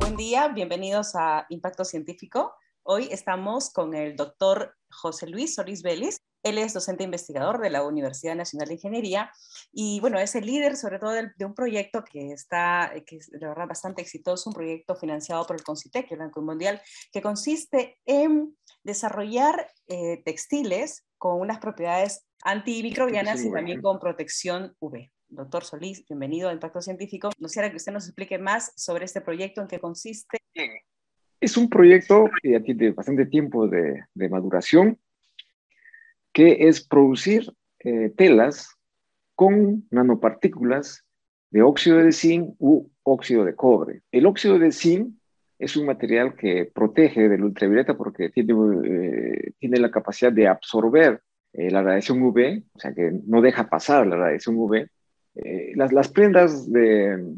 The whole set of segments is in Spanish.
Buen día, bienvenidos a Impacto Científico. Hoy estamos con el doctor José Luis Solís Vélez. Él es docente investigador de la Universidad Nacional de Ingeniería y, bueno, es el líder sobre todo de, un proyecto que está, que es de verdad bastante exitoso, un proyecto financiado por el CONCITEC, el Banco Mundial, que consiste en desarrollar eh, textiles con unas propiedades antimicrobianas y también con protección UV. Doctor Solís, bienvenido a Impacto Científico. Nos quisiera que usted nos explique más sobre este proyecto, en qué consiste. Es un proyecto que ya tiene bastante tiempo de, de maduración, que es producir eh, telas con nanopartículas de óxido de zinc u óxido de cobre. El óxido de zinc es un material que protege del ultravioleta porque tiene, eh, la capacidad de absorber eh, la radiación UV, o sea que no deja pasar la radiación UV. las, las, prendas de,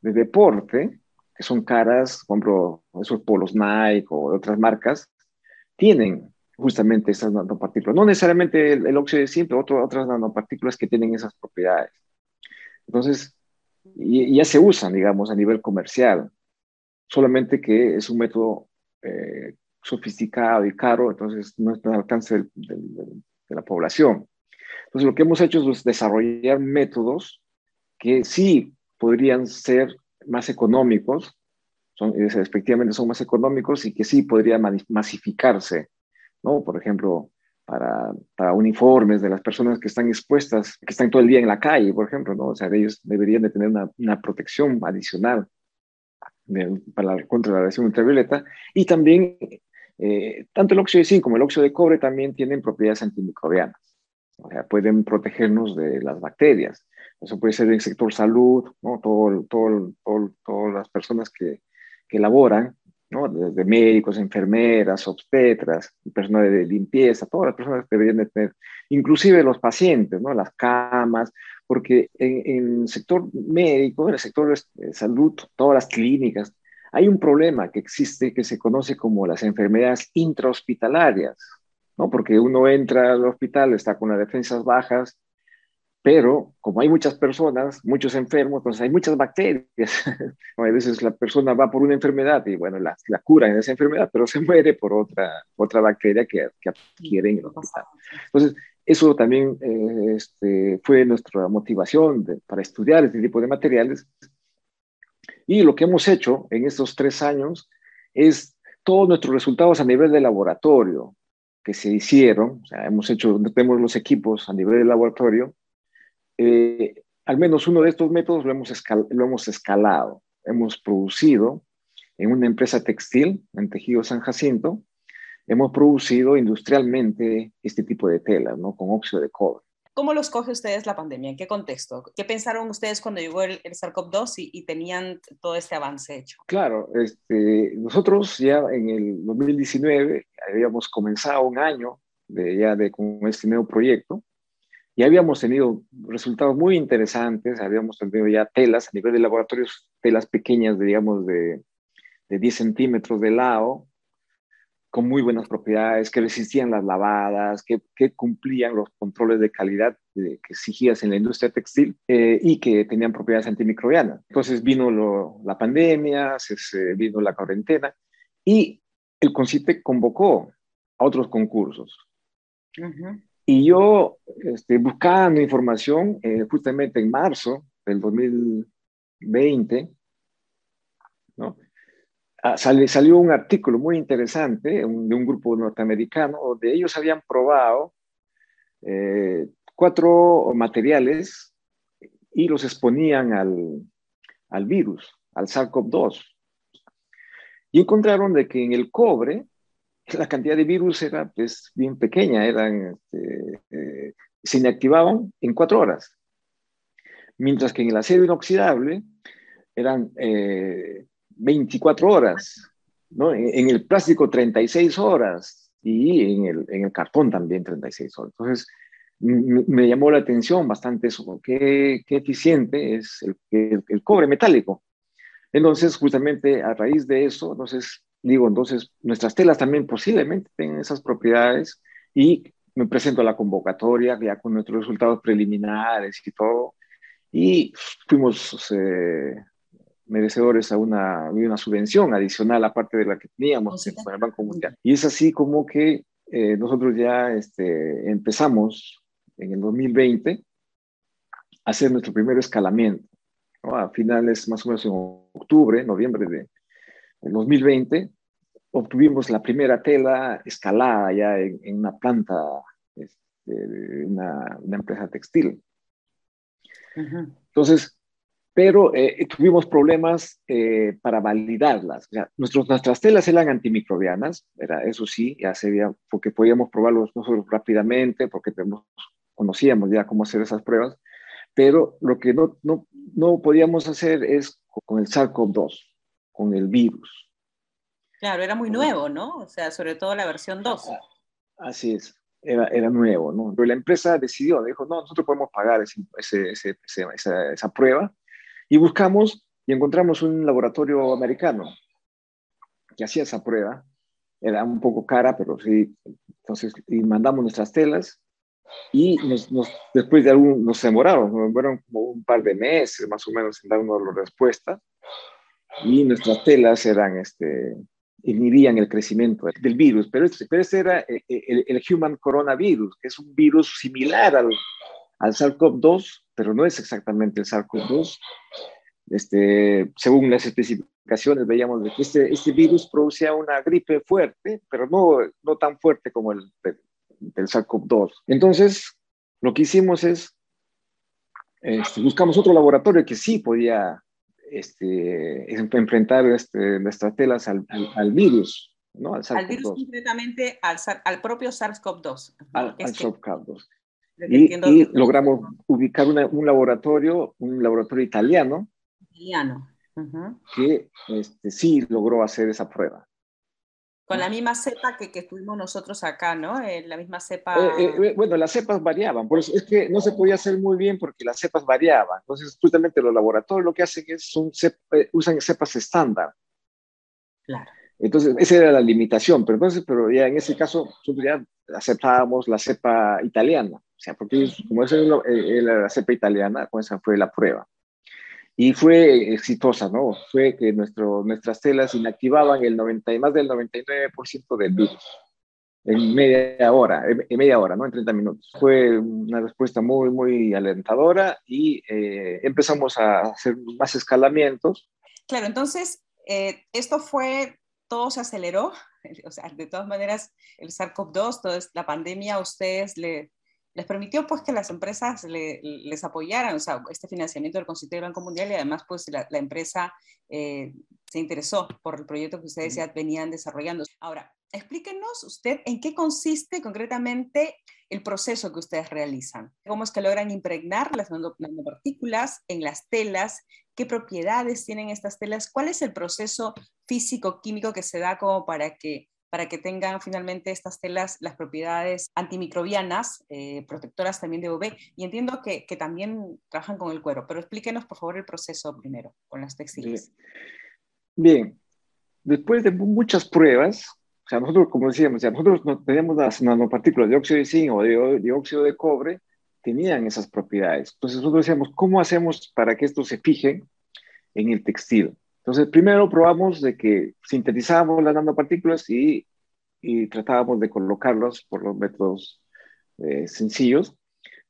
de, deporte, que son caras, por ejemplo, esos polos Nike o de otras marcas, tienen justamente estas nanopartículas. No necesariamente el, óxido de zinc, pero otras nanopartículas que tienen esas propiedades. Entonces, ya se usan, digamos, a nivel comercial, solamente que es un método eh, sofisticado y caro, entonces no está al alcance de la población. Entonces, lo que hemos hecho es desarrollar métodos que sí podrían ser más económicos, son, efectivamente son más económicos y que sí podrían masificarse ¿no? Por ejemplo, para, uniformes de las personas que están expuestas, que están todo el día en la calle, por ejemplo, ¿no? O sea, ellos deberían de tener una protección adicional para contra la radiación ultravioleta. Y también, eh, tanto el óxido de zinc como el óxido de cobre también tienen propiedades antimicrobianas. O sea, pueden protegernos de las bacterias. Eso puede ser el sector salud, ¿no? Todo, todo, todo, todas las personas que, que laboran ¿no? Desde médicos, enfermeras, obstetras, personal de limpieza, todas las personas deberían de tener, inclusive los pacientes, ¿no? Las camas, porque en, el sector médico, en el sector de salud, todas las clínicas, hay un problema que existe que se conoce como las enfermedades intrahospitalarias, ¿no? Porque uno entra al hospital, está con las defensas bajas, pero como hay muchas personas, muchos enfermos, entonces hay muchas bacterias. a veces la persona va por una enfermedad y bueno, la, la cura en esa enfermedad, pero se muere por otra, otra bacteria que, que adquiere en el hospital. Entonces, eso también eh, este, fue nuestra motivación para estudiar este tipo de materiales. Y lo que hemos hecho en estos tres años es todos nuestros resultados a nivel de laboratorio que se hicieron, o sea, hemos hecho, tenemos los equipos a nivel de laboratorio, eh, al menos uno de estos métodos lo hemos, lo hemos escalado. Hemos producido en una empresa textil, en Tejido San Jacinto, hemos producido industrialmente este tipo de telas, ¿no? Con óxido de cobre. ¿Cómo los coge ustedes la pandemia? ¿En qué contexto? ¿Qué pensaron ustedes cuando llegó el, el SARS-CoV-2 y, y, tenían todo este avance hecho? Claro, este, nosotros ya en el 2019 habíamos comenzado un año de, ya de, con este nuevo proyecto y habíamos tenido resultados muy interesantes, habíamos tenido ya telas a nivel de laboratorios, telas pequeñas, digamos, de, de 10 centímetros de lado, con muy buenas propiedades, que resistían las lavadas, que, que cumplían los controles de calidad que exigías en la industria textil eh, y que tenían propiedades antimicrobianas. Entonces vino lo, la pandemia, se, se, vino la cuarentena y el CONCITE convocó a otros concursos. Uh -huh. Y yo, este, buscando información, eh, justamente en marzo del 2020, ¿no? Ah, salió un artículo muy interesante de un grupo norteamericano donde ellos habían probado eh, cuatro materiales y los exponían al, al virus, al SARS-CoV-2. Y encontraron de que en el cobre la cantidad de virus era pues, bien pequeña, eran, este, eh, se inactivaban en cuatro horas, mientras que en el acero inoxidable eran eh, 24 horas, ¿no? En, el plástico 36 horas y en el, en el cartón también 36 horas. Entonces, me llamó la atención bastante eso, qué, qué eficiente es el, el, el cobre metálico. Entonces, justamente a raíz de eso, entonces digo, entonces nuestras telas también posiblemente tengan esas propiedades y me presento a la convocatoria ya con nuestros resultados preliminares y todo, y fuimos eh, merecedores a una, una subvención adicional aparte de la que teníamos con el Banco Mundial. Y es así como que eh, nosotros ya este, empezamos en el 2020 a hacer nuestro primer escalamiento. A finales, más o menos en octubre, noviembre de, del 2020, obtuvimos la primera tela escalada ya en, una planta este, de una, una, empresa textil. Entonces, pero eh, tuvimos problemas eh, para validarlas. O sea, nuestras telas eran antimicrobianas, era, eso sí, ya se veía, porque podíamos probarlos nosotros rápidamente, porque tenemos, conocíamos ya cómo hacer esas pruebas, pero lo que no, no, no podíamos hacer es con el SARS-CoV-2, con el virus. Claro, era muy nuevo, ¿no? O sea, sobre todo la versión 2. Así es, era, era nuevo, ¿no? Pero la empresa decidió, dijo, no, nosotros podemos pagar ese, ese, esa, esa prueba y buscamos y encontramos un laboratorio americano que hacía esa prueba. Era un poco cara, pero sí. Entonces, y mandamos nuestras telas y después de algún, nos demoraron, nos demoraron como un par de meses más o menos en darnos la respuesta. Y nuestras telas eran, este, inhibían el crecimiento del virus, pero este, pero este era eh, el, el, Human Coronavirus, que es un virus similar al, al SARS-CoV-2, pero no es exactamente el SARS-CoV-2. Este, según las especificaciones, veíamos que este, este virus producía una gripe fuerte, pero no, no tan fuerte como el del, SARS-CoV-2. Entonces, lo que hicimos es, este, buscamos otro laboratorio que sí podía este, enfrentar este, nuestras telas al, al, virus, ¿no? Al, al virus concretamente al, al propio SARS-CoV-2. Al, SARS-CoV-2. Y, logramos ubicar un laboratorio, un laboratorio italiano, italiano. que este, sí logró hacer esa prueba. Con la misma cepa que, que tuvimos nosotros acá, ¿no? Eh, la misma cepa. Eh, eh, bueno, las cepas variaban, por eso es que no se podía hacer muy bien porque las cepas variaban. Entonces, justamente los laboratorios lo que hacen es usan cepas estándar. Claro. Entonces, esa era la limitación, pero entonces, pero ya en ese caso, ya aceptábamos la cepa italiana, o sea, porque como esa era la cepa italiana, con esa fue la prueba. Y fue exitosa, ¿no? Fue que nuestro, nuestras telas inactivaban el 90, más del 99% del virus en media hora, en media hora, ¿no? En 30 minutos. Fue una respuesta muy, muy alentadora y eh, empezamos a hacer más escalamientos. Claro, entonces, eh, esto fue todo se aceleró, o sea, de todas maneras, el SARS-CoV-2, toda la pandemia, a ustedes le, les permitió pues que las empresas les apoyaran, o sea, este financiamiento del Consejo del Banco Mundial y además pues la, empresa eh, se interesó por el proyecto que ustedes ya venían desarrollando. Ahora, explíquenos usted en qué consiste concretamente el proceso que ustedes realizan. ¿Cómo es que logran impregnar las nanopartículas en las telas? ¿Qué propiedades tienen estas telas? ¿Cuál es el proceso físico-químico que se da como para que para que tengan finalmente estas telas las propiedades antimicrobianas, eh, protectoras también de UV. Y entiendo que, también trabajan con el cuero, pero explíquenos por favor el proceso primero con las textiles. Bien, después de muchas pruebas, o sea, nosotros, como decíamos, nosotros no tenemos las nanopartículas de óxido de zinc o de dióxido de cobre, tenían esas propiedades. Entonces nosotros decíamos, ¿cómo hacemos para que esto se fije en el textil? Entonces, primero probamos de que sintetizábamos las nanopartículas y, y tratábamos de colocarlos por los métodos eh, sencillos,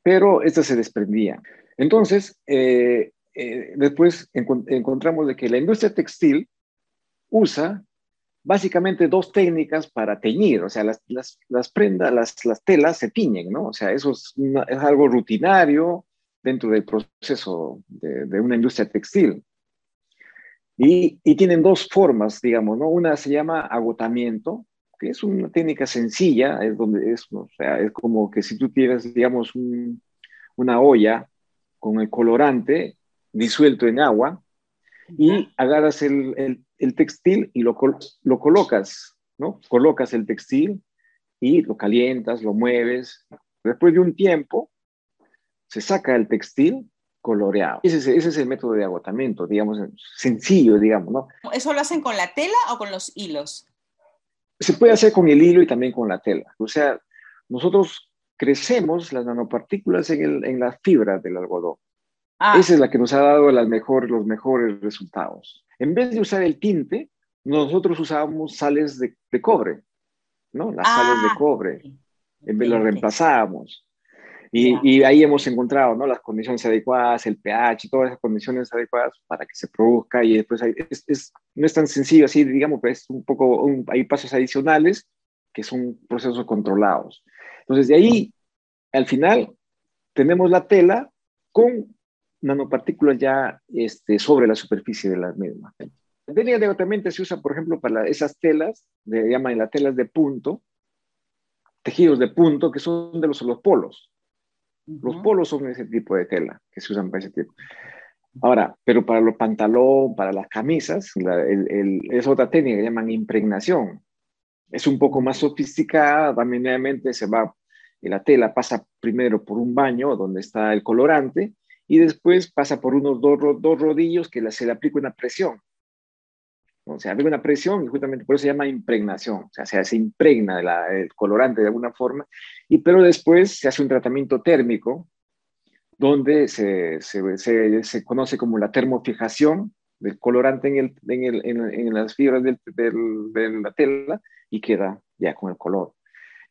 pero estas se desprendían. Entonces, eh, eh, después encontramos de que la industria textil usa básicamente dos técnicas para teñir, o sea, las, las, las prendas, las, las, telas se tiñen, ¿no? O sea, eso es, es algo rutinario dentro del proceso de, de, una industria textil. Y, y, tienen dos formas, digamos, ¿no? Una se llama agotamiento, que es una técnica sencilla, es donde es, o sea, es como que si tú tienes, digamos, un, una olla con el colorante disuelto en agua y agarras el, el, el textil y lo, lo colocas, ¿no? Colocas el textil y lo calientas, lo mueves. Después de un tiempo, se saca el textil coloreado. Ese es, ese es, el método de agotamiento, digamos, sencillo, digamos, ¿no? ¿Eso lo hacen con la tela o con los hilos? Se puede hacer con el hilo y también con la tela. O sea, nosotros crecemos las nanopartículas en, en las fibras del algodón. Ah. Esa es la que nos ha dado las mejores, los mejores resultados. En vez de usar el tinte, nosotros usábamos sales de, de cobre, ¿no? Las sales de ah. cobre. En vez de las reemplazábamos. Y, y, ahí hemos encontrado ¿no? las condiciones adecuadas, el pH, todas esas condiciones adecuadas para que se produzca y después es, no es tan sencillo así, digamos, pues un poco, hay pasos adicionales que son procesos controlados. Entonces, de ahí, al final, tenemos la tela con nanopartículas ya este, sobre la superficie de la misma. Deliberadamente se usa, por ejemplo, para esas telas, se llaman las telas de punto, tejidos de punto, que son de los, los polos. Los polos son ese tipo de tela que se usan para ese tipo. Ahora, pero para los pantalones, para las camisas, es otra técnica que llaman impregnación. Es un poco más sofisticada, también se va, la tela pasa primero por un baño donde está el colorante y después pasa por unos dos, dos rodillos que se le aplica una presión. O sea, aplica una presión y justamente por eso se llama impregnación. O sea, se, impregna el colorante de alguna forma, y, pero después se hace un tratamiento térmico donde se, se, se conoce como la termofijación del colorante en, el, en, el, en, las fibras de la tela y queda ya con el color.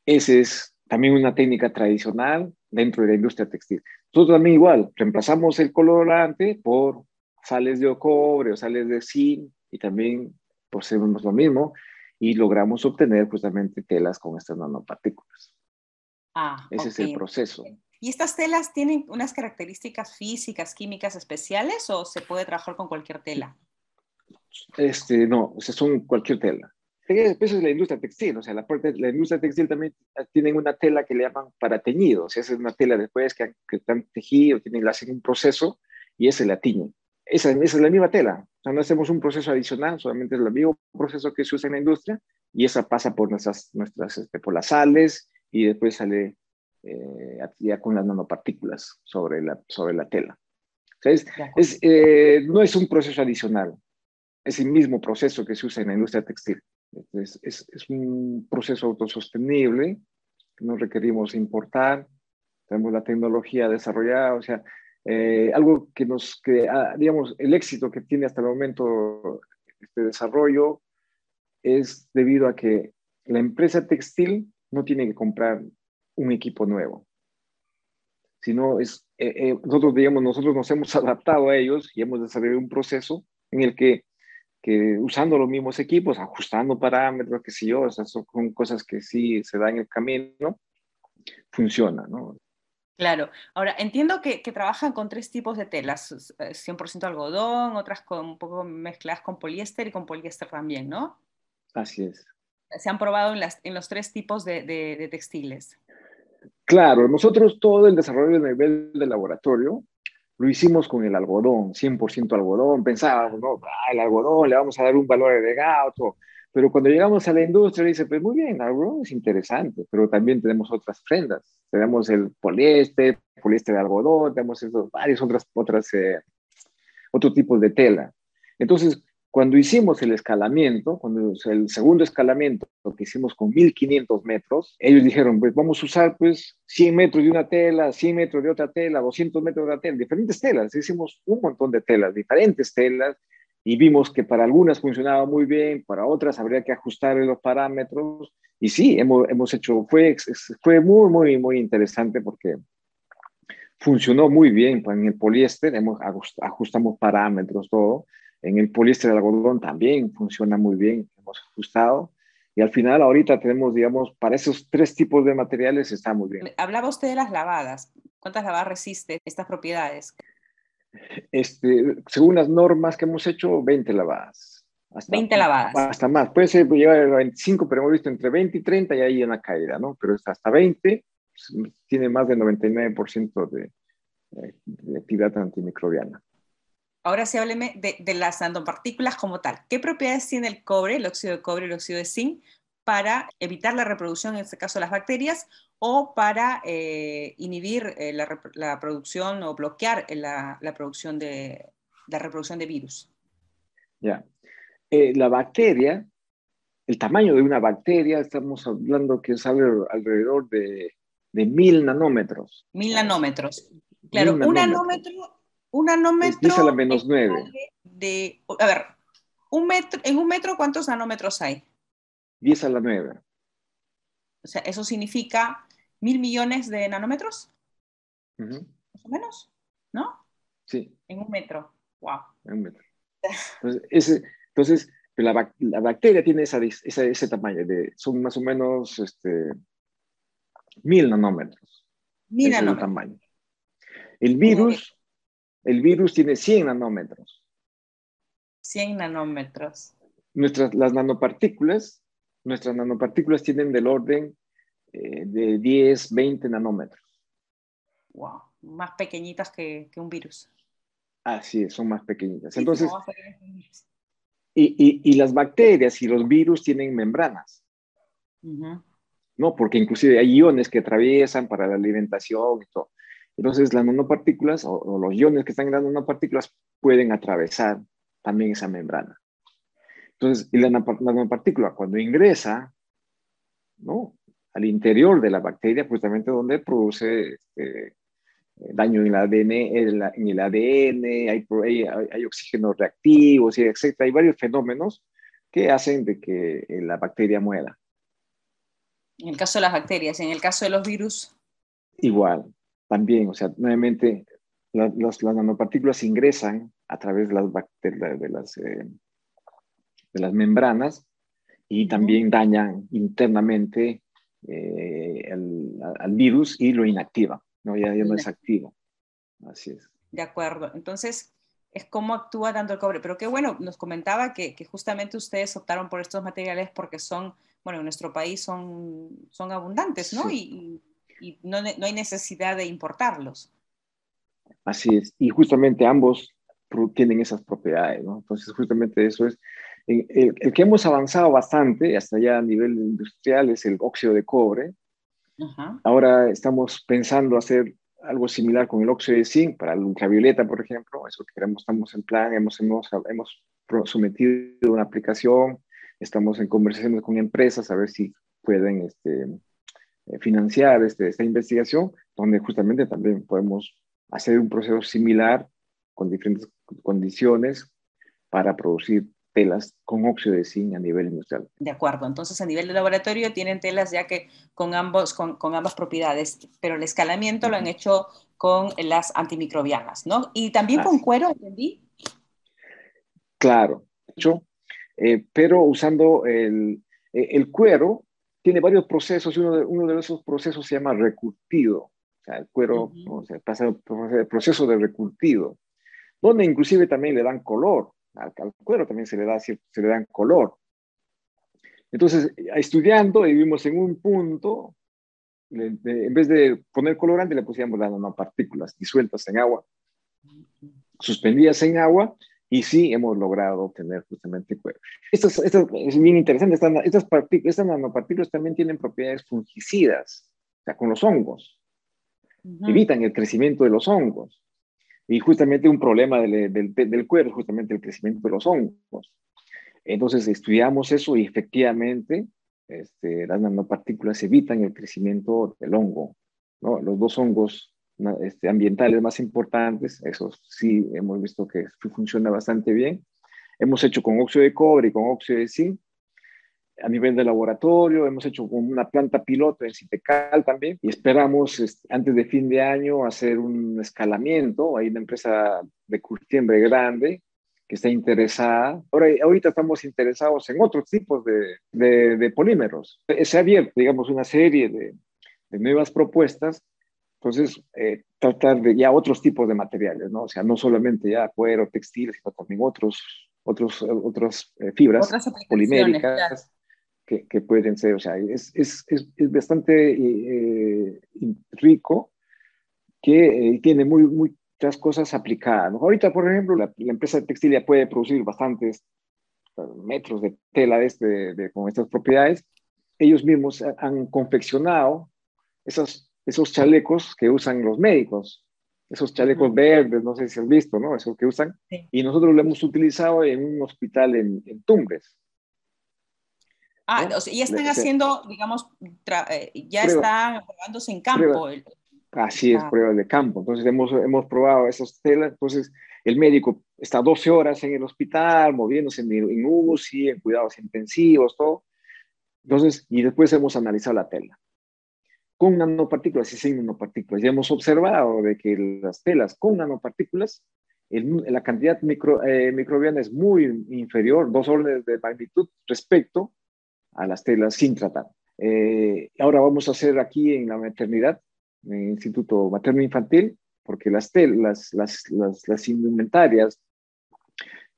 Esa es también una técnica tradicional dentro de la industria textil. Nosotros también igual, reemplazamos el colorante por sales de cobre o sales de zinc y también procedemos lo mismo y logramos obtener justamente telas con estas nanopartículas. Ah, Ese es el proceso. ¿Y estas telas tienen unas características físicas, químicas especiales o se puede trabajar con cualquier tela? Este, no, o sea, son cualquier tela. Eso es la industria textil, o sea, la, la industria textil también tienen una tela que le llaman para teñido, o sea, esa es una tela después que, que están tejido, tienen, hacen un proceso y ese la tiñen. Esa, esa, es la misma tela, o sea, no hacemos un proceso adicional, solamente es el mismo proceso que se usa en la industria y esa pasa por nuestras, nuestras este, por las sales y después sale eh, ya con las nanopartículas sobre la, sobre la tela. O sea, es, eh, no es un proceso adicional, es el mismo proceso que se usa en la industria textil. Es, es, es un proceso autosostenible, no requerimos importar, tenemos la tecnología desarrollada, o sea, eh, algo que nos, que, ah, digamos, el éxito que tiene hasta el momento este desarrollo es debido a que la empresa textil no tiene que comprar un equipo nuevo, sino es, eh, eh, nosotros, digamos, nosotros nos hemos adaptado a ellos y hemos desarrollado un proceso en el que que usando los mismos equipos, ajustando parámetros, que sé yo, esas son cosas que sí se dan en el camino, funciona, ¿no? Claro. Ahora, entiendo que, que, trabajan con tres tipos de telas, 100% algodón, otras con, un poco mezcladas con poliéster y con poliéster también, ¿no? Así es. Se han probado en, las, en los tres tipos de, de, de, textiles. Claro, nosotros todo el desarrollo a nivel de laboratorio lo hicimos con el algodón, 100% algodón, pensábamos, no, ah, el algodón le vamos a dar un valor agregado, pero cuando llegamos a la industria dice, pues muy bien, el algodón es interesante, pero también tenemos otras prendas, tenemos el poliéster, poliéster de algodón, tenemos varios otras, otras, eh, otros tipos de tela. Entonces, cuando hicimos el escalamiento, cuando el segundo escalamiento, lo que hicimos con 1500 metros, ellos dijeron, pues vamos a usar pues 100 metros de una tela, 100 metros de otra tela, 200 metros de otra tela, diferentes telas. Hicimos un montón de telas, diferentes telas, y vimos que para algunas funcionaba muy bien, para otras habría que ajustar los parámetros. Y sí, hemos, hemos hecho, fue, fue muy, muy, muy interesante porque funcionó muy bien en el poliéster, hemos, ajustamos parámetros, todo en el poliéster de algodón también funciona muy bien, hemos ajustado. Y al final, ahorita tenemos, digamos, para esos tres tipos de materiales está muy bien. Hablaba usted de las lavadas. ¿Cuántas lavadas resiste estas propiedades? Este, según las normas que hemos hecho, 20 lavadas. Hasta, 20 lavadas. Hasta más. Puede ser llevar a 25, pero hemos visto entre 20 y 30 y hay una caída, ¿no? Pero hasta 20 pues, tiene más del 99% de, de actividad antimicrobiana. Ahora sí hábleme de, las nanopartículas como tal. ¿Qué propiedades tiene el cobre, el óxido de cobre, el óxido de zinc, para evitar la reproducción, en este caso las bacterias, o para eh, inhibir eh, la, producción o bloquear la, producción de, la reproducción de virus? Ya. Eh, la bacteria, el tamaño de una bacteria, estamos hablando que es alrededor de de mil nanómetros. Mil nanómetros. Claro, un nanómetro, un nanómetro. 10 a la menos 9. De, a ver, un metro, en un metro, ¿cuántos nanómetros hay? 10 a la 9. O sea, eso significa mil millones de nanómetros. Más o menos, ¿no? Sí. En un metro. Wow. En un metro. Entonces, ese, entonces la, la, bacteria tiene esa, ese tamaño, de, son más o menos este, mil nanómetros. Mil nanómetros. El tamaño. El virus, el virus tiene 100 nanómetros. 100 nanómetros. Nuestras, las nanopartículas, nuestras nanopartículas tienen del orden eh, de 10, 20 nanómetros. Wow, más pequeñitas que, que un virus. Así es, son más pequeñitas. Entonces, y, y, y, las bacterias y los virus tienen membranas. ¿No? Porque inclusive hay iones que atraviesan para la alimentación y todo. Entonces, las nanopartículas o, los iones que están en las nanopartículas pueden atravesar también esa membrana. Entonces, y la, nanopartícula cuando ingresa, ¿no? Al interior de la bacteria, justamente donde produce este, daño en el ADN, en el ADN hay, hay, oxígenos reactivos, etc. Hay varios fenómenos que hacen de que eh, la bacteria muera. En el caso de las bacterias, en el caso de los virus. Igual, también, o sea, nuevamente, las nanopartículas ingresan a través de las, de las, eh, de las membranas y también dañan internamente eh, al, virus y lo inactiva, ¿no? Ya, ya no es activo. Así es. De acuerdo. Entonces, es cómo actúa dando el cobre. Pero qué bueno, nos comentaba que, que, justamente ustedes optaron por estos materiales porque son, bueno, en nuestro país son, son abundantes, ¿no? Y, y no, no, hay necesidad de importarlos. Así es, y justamente ambos tienen esas propiedades, ¿no? Entonces, justamente eso es. El, el, que hemos avanzado bastante, hasta ya a nivel industrial, es el óxido de cobre. Ahora estamos pensando hacer algo similar con el óxido de zinc para el ultravioleta, por ejemplo. Eso que queremos, estamos en plan, hemos, hemos, hemos sometido una aplicación, estamos en conversaciones con empresas a ver si pueden este, financiar este, esta investigación, donde justamente también podemos hacer un proceso similar con diferentes condiciones para producir telas con óxido de zinc a nivel industrial. De acuerdo, entonces a nivel de laboratorio tienen telas ya que con, ambos, con, con ambas propiedades, pero el escalamiento lo han hecho con las antimicrobianas, ¿no? Y también con cuero, ¿entendí? Claro, hecho, eh, pero usando el, eh, el cuero tiene varios procesos y uno de, uno de esos procesos se llama recurtido. O sea, el cuero o sea, pasa el proceso de recurtido, donde inclusive también le dan color. Al, cuero también se le, da, se le dan color. Entonces, estudiando, y vimos en un punto, en vez de poner colorante, le pusimos las nanopartículas disueltas en agua, suspendidas en agua, y sí hemos logrado obtener justamente cuero. Esto es, es bien interesante. Estas, estas, estas, nanopartículas también tienen propiedades fungicidas, o sea, con los hongos. Evitan el crecimiento de los hongos. Y justamente un problema del, del, del cuero es justamente el crecimiento de los hongos. Entonces estudiamos eso y efectivamente este, las nanopartículas evitan el crecimiento del hongo. ¿no? Los dos hongos este, ambientales más importantes, eso sí hemos visto que funciona bastante bien. Hemos hecho con óxido de cobre y con óxido de zinc. A nivel de laboratorio, hemos hecho con una planta piloto en Citecal también y esperamos este, antes de fin de año hacer un escalamiento. Hay una empresa de curtiembre grande que está interesada. Ahora, ahorita estamos interesados en otros tipos de, polímeros. Se ha abierto, digamos, una serie de nuevas propuestas entonces, eh, tratar de ya otros tipos de materiales, ¿no? O sea, no solamente ya cuero, textiles, sino también otros, otros, otras eh, fibras poliméricas que, que, pueden ser, o sea, es, es, es, bastante eh, rico que tiene muy, muchas cosas aplicadas. ¿no? Ahorita, por ejemplo, la, la, empresa textil ya puede producir bastantes metros de tela este, de, con estas propiedades. Ellos mismos han confeccionado esas esos chalecos que usan los médicos, esos chalecos verdes, no sé si has visto, ¿no? Esos que usan. Y nosotros lo hemos utilizado en un hospital en, Tumbes. Ah, ya están haciendo, digamos, eh, ya están probándose en campo. Así es, pruebas de campo. Entonces hemos, hemos probado esas telas. Entonces el médico está 12 horas en el hospital, moviéndose en, en UCI, en cuidados intensivos, todo. Entonces, y después hemos analizado la tela. Con nanopartículas y sin nanopartículas. Ya hemos observado de que las telas con nanopartículas, la cantidad micro, eh, microbiana es muy inferior, dos órdenes de magnitud respecto a las telas sin tratar. Eh, ahora vamos a hacer aquí en la maternidad, en el Instituto Materno Infantil, porque las telas, las, las, las indumentarias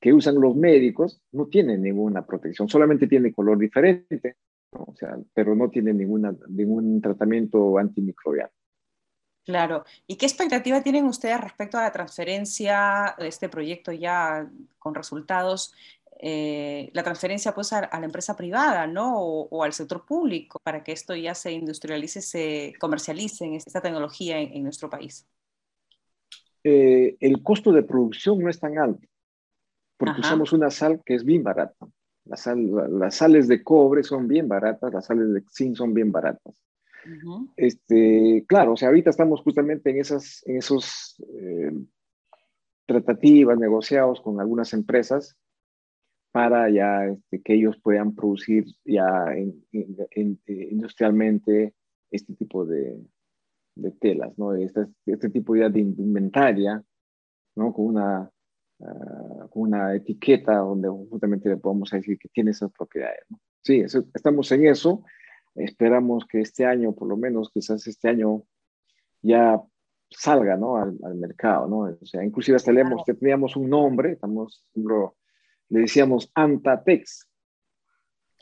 que usan los médicos no tienen ninguna protección, solamente tiene color diferente, o sea, pero no tiene ninguna, ningún tratamiento antimicrobiano. Claro. ¿Y qué expectativa tienen ustedes respecto a la transferencia de este proyecto ya con resultados eh, la transferencia pues a, la empresa privada, ¿no? O, al sector público para que esto ya se industrialice, se comercialice esta tecnología en, nuestro país? Eh, el costo de producción no es tan alto, porque usamos una sal que es bien barata. Las sales de cobre son bien baratas, las sales de zinc son bien baratas. este, claro, o sea, ahorita estamos justamente en esas en esos, eh, tratativas, negociados con algunas empresas para ya este, que ellos puedan producir ya industrialmente este tipo de, de telas, ¿no? Este, este, tipo ya de inventaria, ¿no? Con una, con una etiqueta donde justamente le podemos decir que tiene esas propiedades, ¿no? Sí, estamos en eso. Esperamos que este año, por lo menos, quizás este año ya salga, ¿no? Al, mercado, ¿no? O sea, inclusive hasta leemos, teníamos un nombre, estamos, le decíamos Antatex.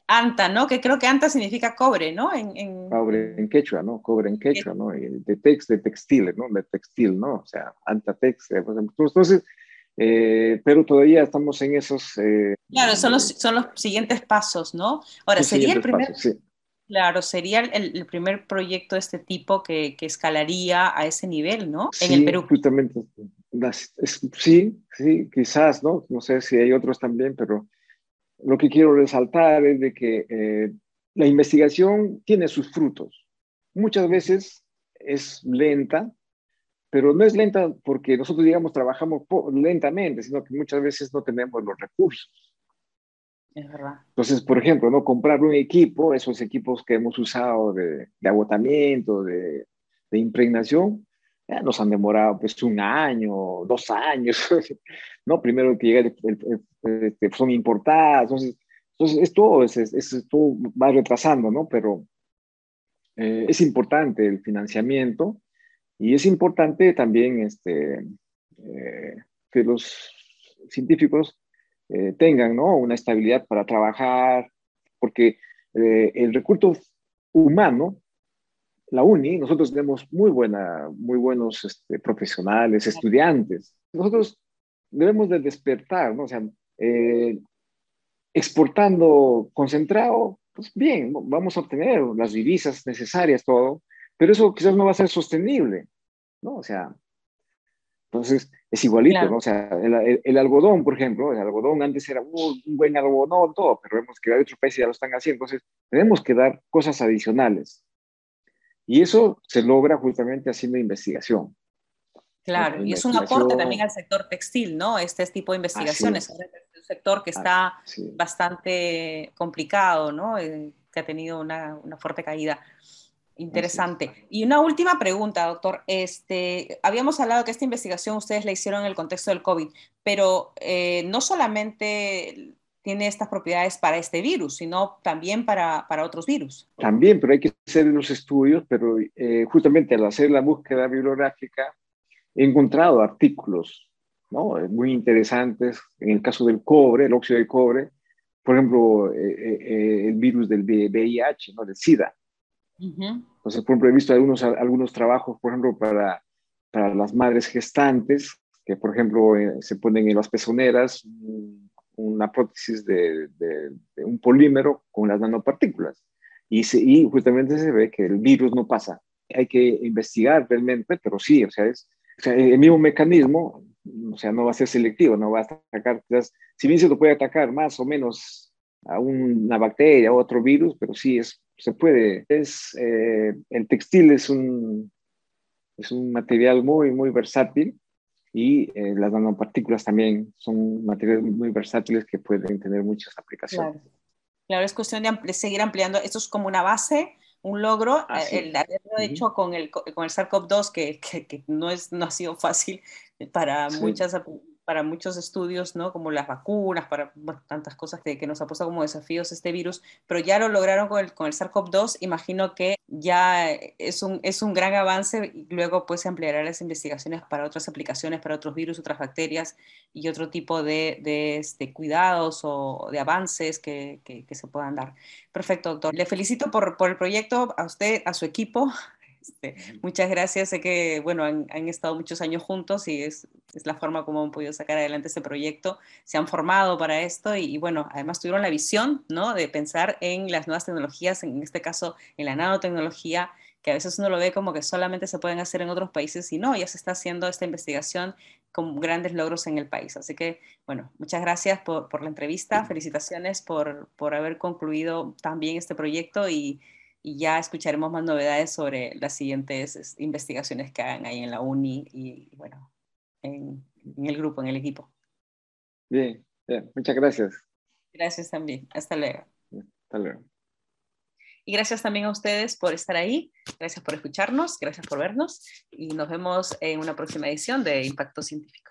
Anta, ¿no? Que creo que Anta significa cobre, ¿no? En, Cobre en quechua, ¿no? Cobre en quechua, ¿no? de tex, de textil, ¿no? De textil, ¿no? O sea, Antatex. Eh, entonces, eh, pero todavía estamos en esos... Eh, claro, son los, son los siguientes pasos, ¿no? Ahora, sería el primer... Claro, sería el, primer proyecto de este tipo que, que escalaría a ese nivel, ¿no? en el Perú. Justamente, sí, sí, quizás, ¿no? No sé si hay otros también, pero lo que quiero resaltar es de que eh, la investigación tiene sus frutos. Muchas veces es lenta, pero no es lenta porque nosotros, digamos, trabajamos lentamente, sino que muchas veces no tenemos los recursos. Es verdad. Entonces, por ejemplo, ¿no? comprar un equipo, esos equipos que hemos usado de, agotamiento, de, de impregnación, nos han demorado pues un año, dos años, ¿no? Primero que llega, este, son importadas, entonces, entonces esto, es, esto va retrasando, ¿no? Pero eh, es importante el financiamiento y es importante también este, eh, que los científicos eh, tengan, ¿no? Una estabilidad para trabajar, porque el recurso humano la uni, nosotros tenemos muy, buena, muy buenos este, profesionales, estudiantes. Nosotros debemos de despertar, ¿no? O sea, eh, exportando concentrado, pues bien, vamos a obtener las divisas necesarias, todo, pero eso quizás no va a ser sostenible, ¿no? O sea, entonces es igualito, ¿no? O sea, el, algodón, por ejemplo, el algodón antes era un buen algodón, todo, pero vemos que hay otros países ya lo están haciendo, entonces tenemos que dar cosas adicionales. Y eso se logra justamente haciendo investigación. Claro, y es un aporte también al sector textil, ¿no? Este tipo de investigaciones. Es. un sector que está bastante complicado, ¿no? Eh, que ha tenido una, una fuerte caída. Interesante. Y una última pregunta, doctor. Este, habíamos hablado que esta investigación ustedes la hicieron en el contexto del COVID, pero eh, no solamente tiene estas propiedades para este virus, sino también para, para otros virus. También, pero hay que hacer los estudios, pero eh, justamente al hacer la búsqueda bibliográfica he encontrado artículos ¿no? Eh, muy interesantes en el caso del cobre, el óxido de cobre, por ejemplo, eh, el virus del VIH, ¿no? del SIDA. Entonces, por ejemplo, he visto algunos, algunos trabajos, por ejemplo, para, para las madres gestantes, que por ejemplo se ponen en las pezoneras una prótesis de, un polímero con las nanopartículas. Y, y justamente se ve que el virus no pasa. Hay que investigar realmente, pero sí, o sea, es el mismo mecanismo, o sea, no va a ser selectivo, no va a atacar, si bien se lo puede atacar más o menos a una bacteria o otro virus, pero sí es, se puede. Es, eh, el textil es un, es un material muy, muy versátil y eh, las nanopartículas también son materiales muy versátiles que pueden tener muchas aplicaciones. Claro, es cuestión de seguir ampliando. Esto es como una base, un logro. el haberlo hecho con el, con el SARS-CoV-2, que, que, no, es, no ha sido fácil para muchas para muchos estudios, ¿no? Como las vacunas, para tantas cosas que, nos ha puesto como desafíos este virus, pero ya lo lograron con el, con el SARS-CoV-2, imagino que ya es un, es un gran avance y luego pues se ampliará las investigaciones para otras aplicaciones, para otros virus, otras bacterias y otro tipo de, de este, cuidados o de avances que, que, que, se puedan dar. Perfecto, doctor. Le felicito por, por el proyecto, a usted, a su equipo, este, muchas gracias. Sé que, bueno, han, estado muchos años juntos y es, es, la forma como han podido sacar adelante este proyecto. Se han formado para esto y, bueno, además tuvieron la visión, ¿no? De pensar en las nuevas tecnologías, en este caso en la nanotecnología, que a veces uno lo ve como que solamente se pueden hacer en otros países y no, ya se está haciendo esta investigación con grandes logros en el país. Así que, bueno, muchas gracias por, por la entrevista, felicitaciones por, por haber concluido también este proyecto y y ya escucharemos más novedades sobre las siguientes investigaciones que hagan ahí en la uni y, bueno, en, el grupo, en el equipo. Bien, bien, muchas gracias. Gracias también. Hasta luego. Hasta luego. Y gracias también a ustedes por estar ahí, gracias por escucharnos, gracias por vernos y nos vemos en una próxima edición de Impacto Científico.